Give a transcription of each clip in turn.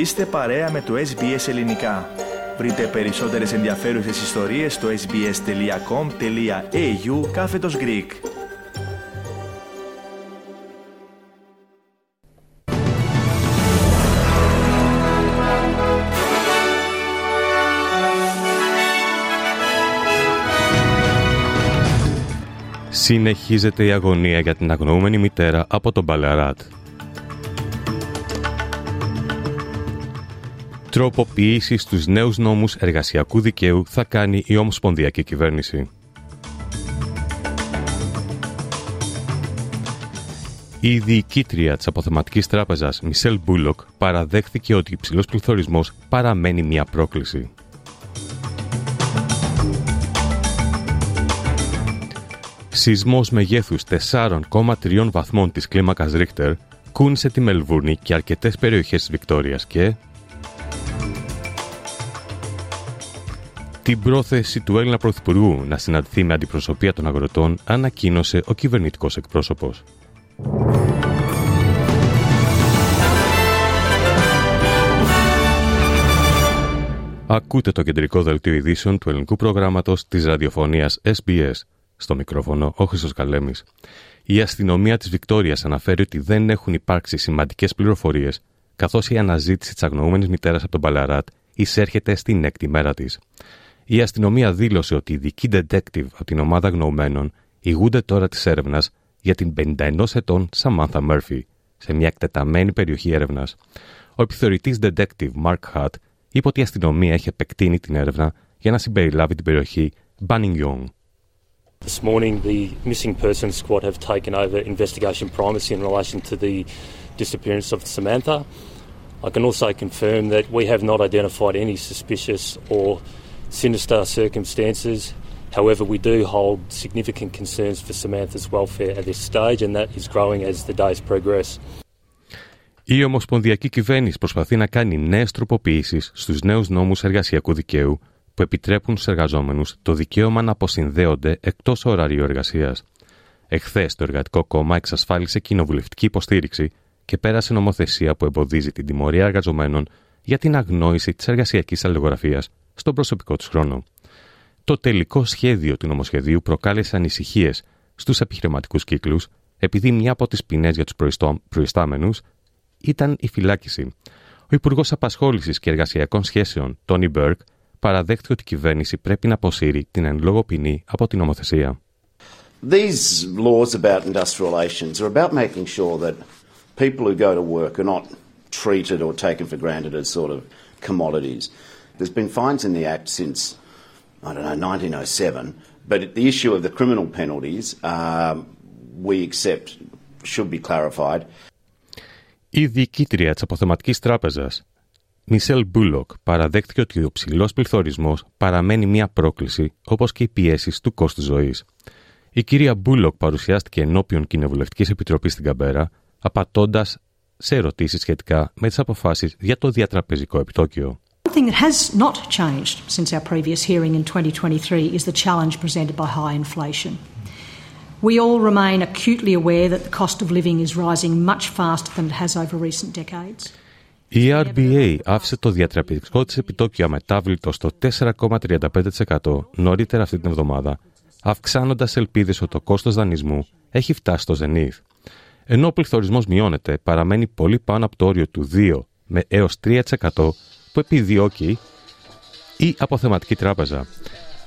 Είστε παρέα με το SBS Ελληνικά. Βρείτε περισσότερες ενδιαφέρουσες ιστορίες στο sbs.com.au κάθετος Greek. Συνεχίζεται η αγωνία για την αγνοούμενη μητέρα από τον Μπαλαράτ. Τροποποιήσεις στους νέους νόμους εργασιακού δικαίου θα κάνει η Ομοσπονδιακή Κυβέρνηση. Η διοικήτρια της αποθεματικής τράπεζας Μισελ Μπούλοκ παραδέχθηκε ότι ο υψηλός πληθωρισμός παραμένει μια πρόκληση. Σεισμός μεγέθους 4,3 βαθμών της κλίμακας Ρίχτερ κούνησε τη Μελβούρνη και αρκετές περιοχές της Βικτόριας και Την πρόθεση του Έλληνα Πρωθυπουργού να συναντηθεί με αντιπροσωπεία των αγροτών ανακοίνωσε ο κυβερνητικός εκπρόσωπος. Ακούτε το κεντρικό δελτίο ειδήσεων του ελληνικού προγράμματος της ραδιοφωνίας SBS. Στο μικρόφωνο, ο Χρήστος Καλέμης. Η αστυνομία της Βικτόριας αναφέρει ότι δεν έχουν υπάρξει σημαντικές πληροφορίες, καθώς η αναζήτηση της αγνοούμενης μητέρας από τον Παλαράτ εισέρχεται στην έκτη μέρα της. Η αστυνομία δήλωσε ότι οι ειδικοί detective από την ομάδα γνωμένων ηγούνται τώρα τη έρευνα για την 51 ετών Samantha Murphy σε μια εκτεταμένη περιοχή έρευνα. Ο επιθεωρητή detective Mark Hutt είπε ότι η αστυνομία έχει επεκτείνει την έρευνα για να συμπεριλάβει την περιοχή Young. This morning, the missing persons squad have taken over investigation primacy in relation to the disappearance of Samantha. I can also confirm that we have not identified any suspicious or sinister circumstances. However, we do hold significant concerns for Samantha's welfare at this stage, and that is growing as the days progress. Η Ομοσπονδιακή Κυβέρνηση προσπαθεί να κάνει νέες τροποποιήσεις στους νέους νόμους εργασιακού δικαίου που επιτρέπουν στους εργαζόμενους το δικαίωμα να αποσυνδέονται εκτός ωραρίου εργασίας. Εχθές, το Εργατικό Κόμμα εξασφάλισε κοινοβουλευτική υποστήριξη και πέρασε νομοθεσία που εμποδίζει την τιμωρία εργαζομένων για την αγνόηση της εργασιακής αλληλογραφίας στον προσωπικό τους χρόνο. Το τελικό σχέδιο του νομοσχεδίου προκάλεσε ανησυχίες στους επιχειρηματικούς κύκλους, επειδή μια από τις ποινές για τους προϊστάμενους ήταν η φυλάκιση. Ο Υπουργός Απασχόλησης και Εργασιακών Σχέσεων, Τόνι Μπέρκ, παραδέχτηκε ότι η κυβέρνηση πρέπει να αποσύρει την εν λόγω ποινή από την νομοθεσία. These laws about industrial relations are about making sure that people who go to work are not treated or taken for granted as sort of commodities. There's been fines in the Act since, I don't know, 1907, but the issue of the criminal penalties uh, we accept should be clarified. Η διοικήτρια της Αποθεματικής Τράπεζας, Μισέλ Μπούλοκ, παραδέχτηκε ότι ο υψηλός πληθωρισμός παραμένει μια πρόκληση, όπως και οι πιέσεις του κόστους ζωής. Η κυρία Μπούλοκ παρουσιάστηκε ενώπιον Κοινοβουλευτικής Επιτροπής στην Καμπέρα, απαντώντας σε ερωτήσεις σχετικά με τις αποφάσεις για το διατραπεζικό επιτόκιο. One thing that has not changed since our previous hearing in 2023 is the challenge presented by high inflation. We all remain acutely aware that the cost of living is rising much faster than it has over recent decades. Η RBA άφησε το διατραπεζικό της επιτόκιο αμετάβλητο στο 4,35% νωρίτερα αυτή την εβδομάδα, αυξάνοντας ελπίδες ότι το κόστος δανεισμού έχει φτάσει στο ζενήθ. Ενώ ο πληθωρισμός μειώνεται, παραμένει πολύ πάνω από το όριο του 2 με έως 3% που επιδιώκει η Αποθεματική Τράπεζα.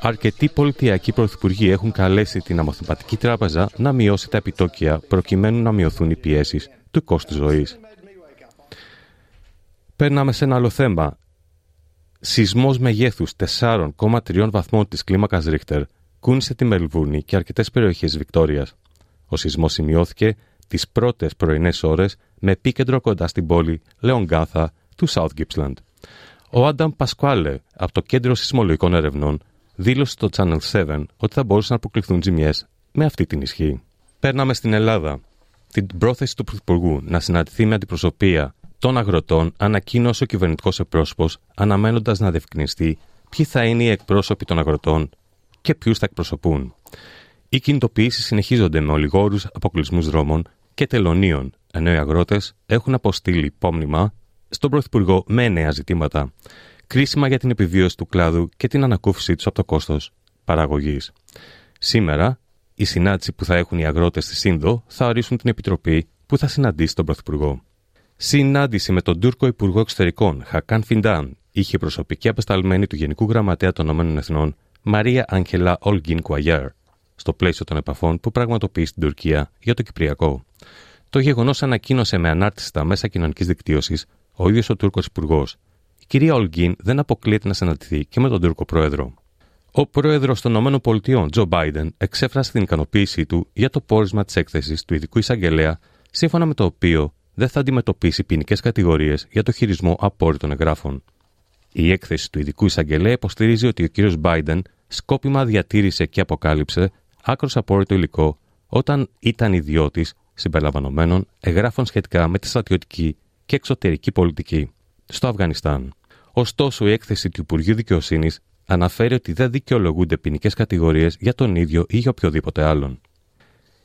Αρκετοί πολιτιακοί πρωθυπουργοί έχουν καλέσει την Αποθεματική Τράπεζα να μειώσει τα επιτόκια προκειμένου να μειωθούν οι πιέσεις του κόστους ζωής. Περνάμε σε ένα άλλο θέμα. Σεισμός μεγέθους 4,3 βαθμών της κλίμακας Ρίχτερ κούνησε τη Μελβούρνη και αρκετές περιοχές Βικτόριας. Ο σεισμός σημειώθηκε τις πρώτες πρωινές ώρες με επίκεντρο κοντά στην πόλη Λεονγκάθα του South Gippsland. Ο Άνταμ Πασκουάλε από το Κέντρο Σεισμολογικών Ερευνών δήλωσε στο Channel 7 ότι θα μπορούσαν να αποκλειχθούν ζημιέ με αυτή την ισχύ. Παίρναμε στην Ελλάδα. Την πρόθεση του Πρωθυπουργού να συναντηθεί με αντιπροσωπεία των αγροτών ανακοίνωσε ο κυβερνητικός εκπρόσωπος, αναμένοντας να διευκρινιστεί ποιοι θα είναι οι εκπρόσωποι των αγροτών και ποιους θα εκπροσωπούν. Οι κινητοποιήσεις συνεχίζονται με ολιγόρους αποκλεισμούς δρόμων και τελωνίων, ενώ οι αγρότες έχουν αποστείλει υπόμνημα στον Πρωθυπουργό με νέα ζητήματα, κρίσιμα για την επιβίωση του κλάδου και την ανακούφιση του από το κόστος παραγωγής. Σήμερα, η συνάντηση που θα έχουν οι αγρότες στη Σίνδο θα ορίσουν την επιτροπή που θα συναντήσει τον Πρωθυπουργό. Συνάντηση με τον Τούρκο Υπουργό Εξωτερικών, Χακάν Φιντάν, είχε προσωπική απεσταλμένη του Γενικού Γραμματέα των ΗΠΑ, Μαρία Άγγελα Ολγκίν Κουεγιάρ, στο πλαίσιο των επαφών που πραγματοποιεί στην Τουρκία για το Κυπριακό. Το γεγονός ανακοίνωσε με ανάρτηση στα μέσα κοινωνικής δικτύωσης ο ίδιος ο Τούρκος Υπουργός. Η κυρία Ολγκίν δεν αποκλείεται να συναντηθεί και με τον Τούρκο Πρόεδρο. Ο πρόεδρος των ΗΠΑ, Τζο Μπάιντεν, εξέφρασε την ικανοποίησή του για το πόρισμα της έκθεσης του ειδικού εισαγγελέα, σύμφωνα με το οποίο δεν θα αντιμετωπίσει ποινικές κατηγορίες για το χειρισμό απόρριτων εγγράφων. Η έκθεση του ειδικού εισαγγελέα υποστηρίζει ότι ο κ. Μπάιντεν σκόπιμα διατήρησε και αποκάλυψε άκρος απόρριτο υλικό όταν ήταν ιδιώτης συμπεριλαμβανομένων εγγράφων σχετικά με τη στρατιωτική και εξωτερική πολιτική στο Αφγανιστάν. Ωστόσο, η έκθεση του Υπουργείου Δικαιοσύνης αναφέρει ότι δεν δικαιολογούνται ποινικές κατηγορίες για τον ίδιο ή για οποιοδήποτε άλλον.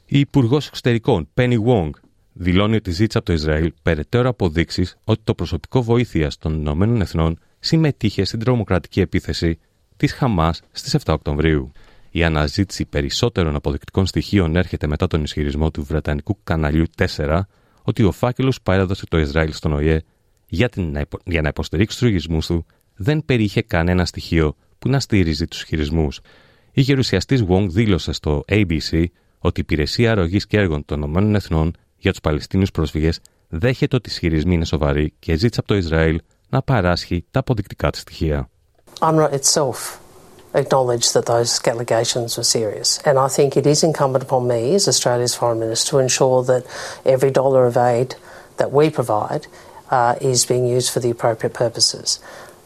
Η Υπουργός Εξωτερικών, Penny Wong, δηλώνει ότι ζήτησε από το Ισραήλ περαιτέρω αποδείξεις ότι το προσωπικό βοήθειας των Ηνωμένων Εθνών συμμετείχε στην τρομοκρατική επίθεση της Χαμάς στις 7 Οκτωβρίου. Η αναζήτηση περισσότερων αποδεικτικών στοιχείων έρχεται μετά τον ισχυρισμό του Βρετανικού καναλιού 4 ότι ο φάκελος που παρέδωσε το Ισραήλ στον ΟΗΕ για, την, για να υποστηρίξει τους λογισμούς του δεν περιείχε κανένα στοιχείο που να στήριζε τους ισχυρισμού. Η γερουσιαστής Wong δήλωσε στο ABC ότι η Υπηρεσία Αρρωγής και Έργων των ΗΕ για τους Παλαιστίνιους πρόσφυγες δέχεται ότι οι ισχυρισμοί είναι σοβαροί και ζήτησε από το Ισραήλ να παράσχει τα αποδεικτικά της στοιχεία. UNRWA itself acknowledged that those allegations were serious. And I think it is incumbent upon me as Australia's Foreign Minister to ensure that every dollar of aid that we provide uh, is being used for the appropriate purposes.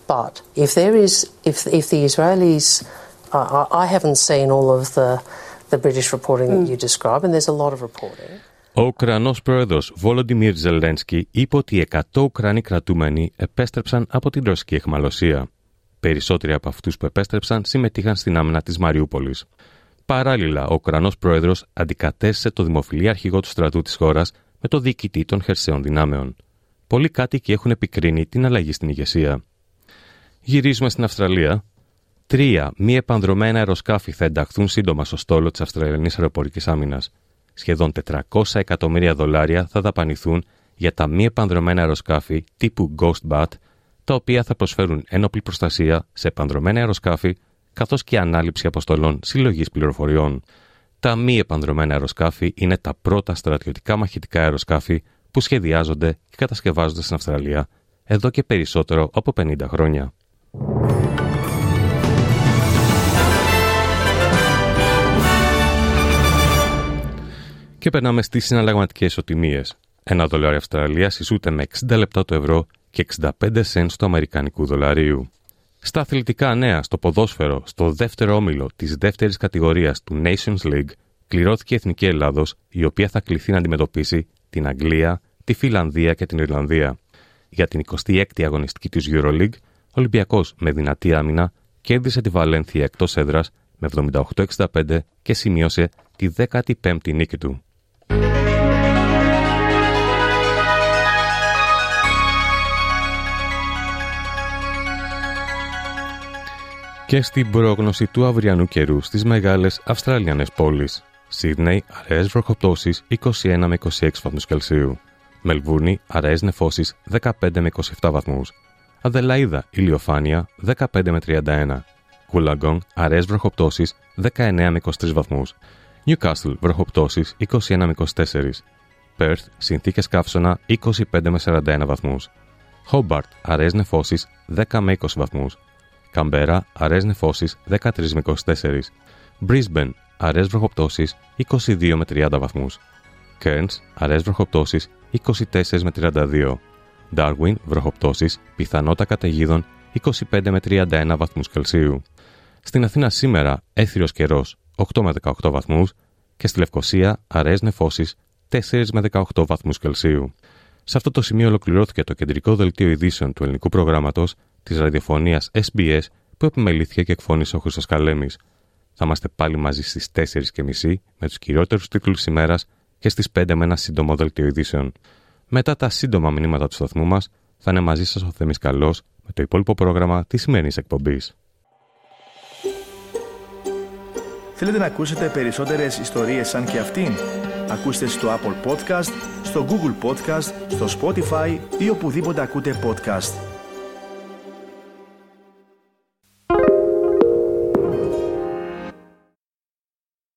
But if there is, if, if the Israelis, uh, I haven't seen all of the, the British reporting mm. that you describe, and there's a lot of reporting. Ο Ουκρανός πρόεδρος Βόλοντιμίρ Ζελένσκι είπε ότι 100 Ουκρανοί κρατούμενοι επέστρεψαν από την ρωσική εχμαλωσία. Περισσότεροι από αυτούς που επέστρεψαν συμμετείχαν στην άμυνα της Μαριούπολης. Παράλληλα, ο Ουκρανός πρόεδρος αντικατέστησε το δημοφιλή αρχηγό του στρατού της χώρας με το διοικητή των χερσαίων δυνάμεων. Πολλοί κάτοικοι έχουν επικρίνει την αλλαγή στην ηγεσία. Γυρίζουμε στην Αυστραλία. Τρία μη επανδρομένα αεροσκάφη θα ενταχθούν σύντομα στο στόλο της Αυστραλιανής Αεροπορικής Άμυνας. Σχεδόν 400 εκατομμύρια δολάρια θα δαπανηθούν για τα μη επανδρομένα αεροσκάφη τύπου Ghostbat, τα οποία θα προσφέρουν ένοπλη προστασία σε επανδρομένα αεροσκάφη, καθώς και ανάληψη αποστολών συλλογής πληροφοριών. Τα μη επανδρομένα αεροσκάφη είναι τα πρώτα στρατιωτικά μαχητικά αεροσκάφη που σχεδιάζονται και κατασκευάζονται στην Αυστραλία εδώ και περισσότερο από 50 χρόνια. Και περνάμε στις συναλλαγματικές ισοτιμίε. Ένα δολάριο Αυστραλίας ισούται με 60 λεπτά το ευρώ και 65 cents του Αμερικανικού δολαρίου. Στα αθλητικά νέα, στο ποδόσφαιρο, στο δεύτερο όμιλο της δεύτερης κατηγορίας του Nations League, κληρώθηκε η Εθνική Ελλάδος, η οποία θα κληθεί να αντιμετωπίσει την Αγγλία, τη Φιλανδία και την Ιρλανδία. Για την 26η αγωνιστική της Euroleague, ο Ολυμπιακός με δυνατή άμυνα κέρδισε τη Βαλένθια εκτός έδρας με 78-65 και σημείωσε τη 15η νίκη του. Και στην πρόγνωση του αυριανού καιρού στις μεγάλες Αυστραλιανές πόλεις. Σίδνεϊ, αραιές βροχοπτώσεις 21 με 26 βαθμούς Κελσίου. Μελβούρνη, αραιές νεφώσεις 15 με 27 βαθμούς. Αδελαίδα, ηλιοφάνεια 15 με 31. Κούλαγκον, αραιές βροχοπτώσεις 19 με 23 βαθμούς. Newcastle, βροχοπτώσεις 21 με 24. Perth, συνθήκες καύσωνα 25 με 41 βαθμούς. Hobart, αραιές νεφώσεις 10 με 20 βαθμούς. Καμπέρα, αραιές νεφώσεις 13 με 24. Brisbane, αραιές βροχοπτώσεις 22 με 30 βαθμούς. Cairns, αραιές βροχοπτώσεις 24 με 32. Darwin, βροχοπτώσεις, πιθανότητα καταιγίδων 25 με 31 βαθμούς Κελσίου. Στην Αθήνα σήμερα, έθριος καιρός 8 με 18 βαθμούς και στη Λευκοσία, αραιές νεφώσεις 4 με 18 βαθμούς Κελσίου. Σε αυτό το σημείο ολοκληρώθηκε το κεντρικό δελτίο ειδήσεων του ελληνικού προγράμματος της ραδιοφωνίας SBS που επιμελήθηκε και εκφώνησε ο Χρήστος Καλέμης. Θα είμαστε πάλι μαζί στις 4.30 με τους κυριότερους τίτλους ημέρας και στις 5 με ένα σύντομο δελτίο ειδήσεων. Μετά τα σύντομα μηνύματα του σταθμού μας, θα είναι μαζί σας ο Θέμης Καλός με το υπόλοιπο πρόγραμμα της σημερινής εκπομπής. Θέλετε να ακούσετε περισσότερες ιστορίες σαν και αυτήν; Ακούστε στο Apple Podcast, στο Google Podcast, στο Spotify ή οπουδήποτε ακούτε podcast.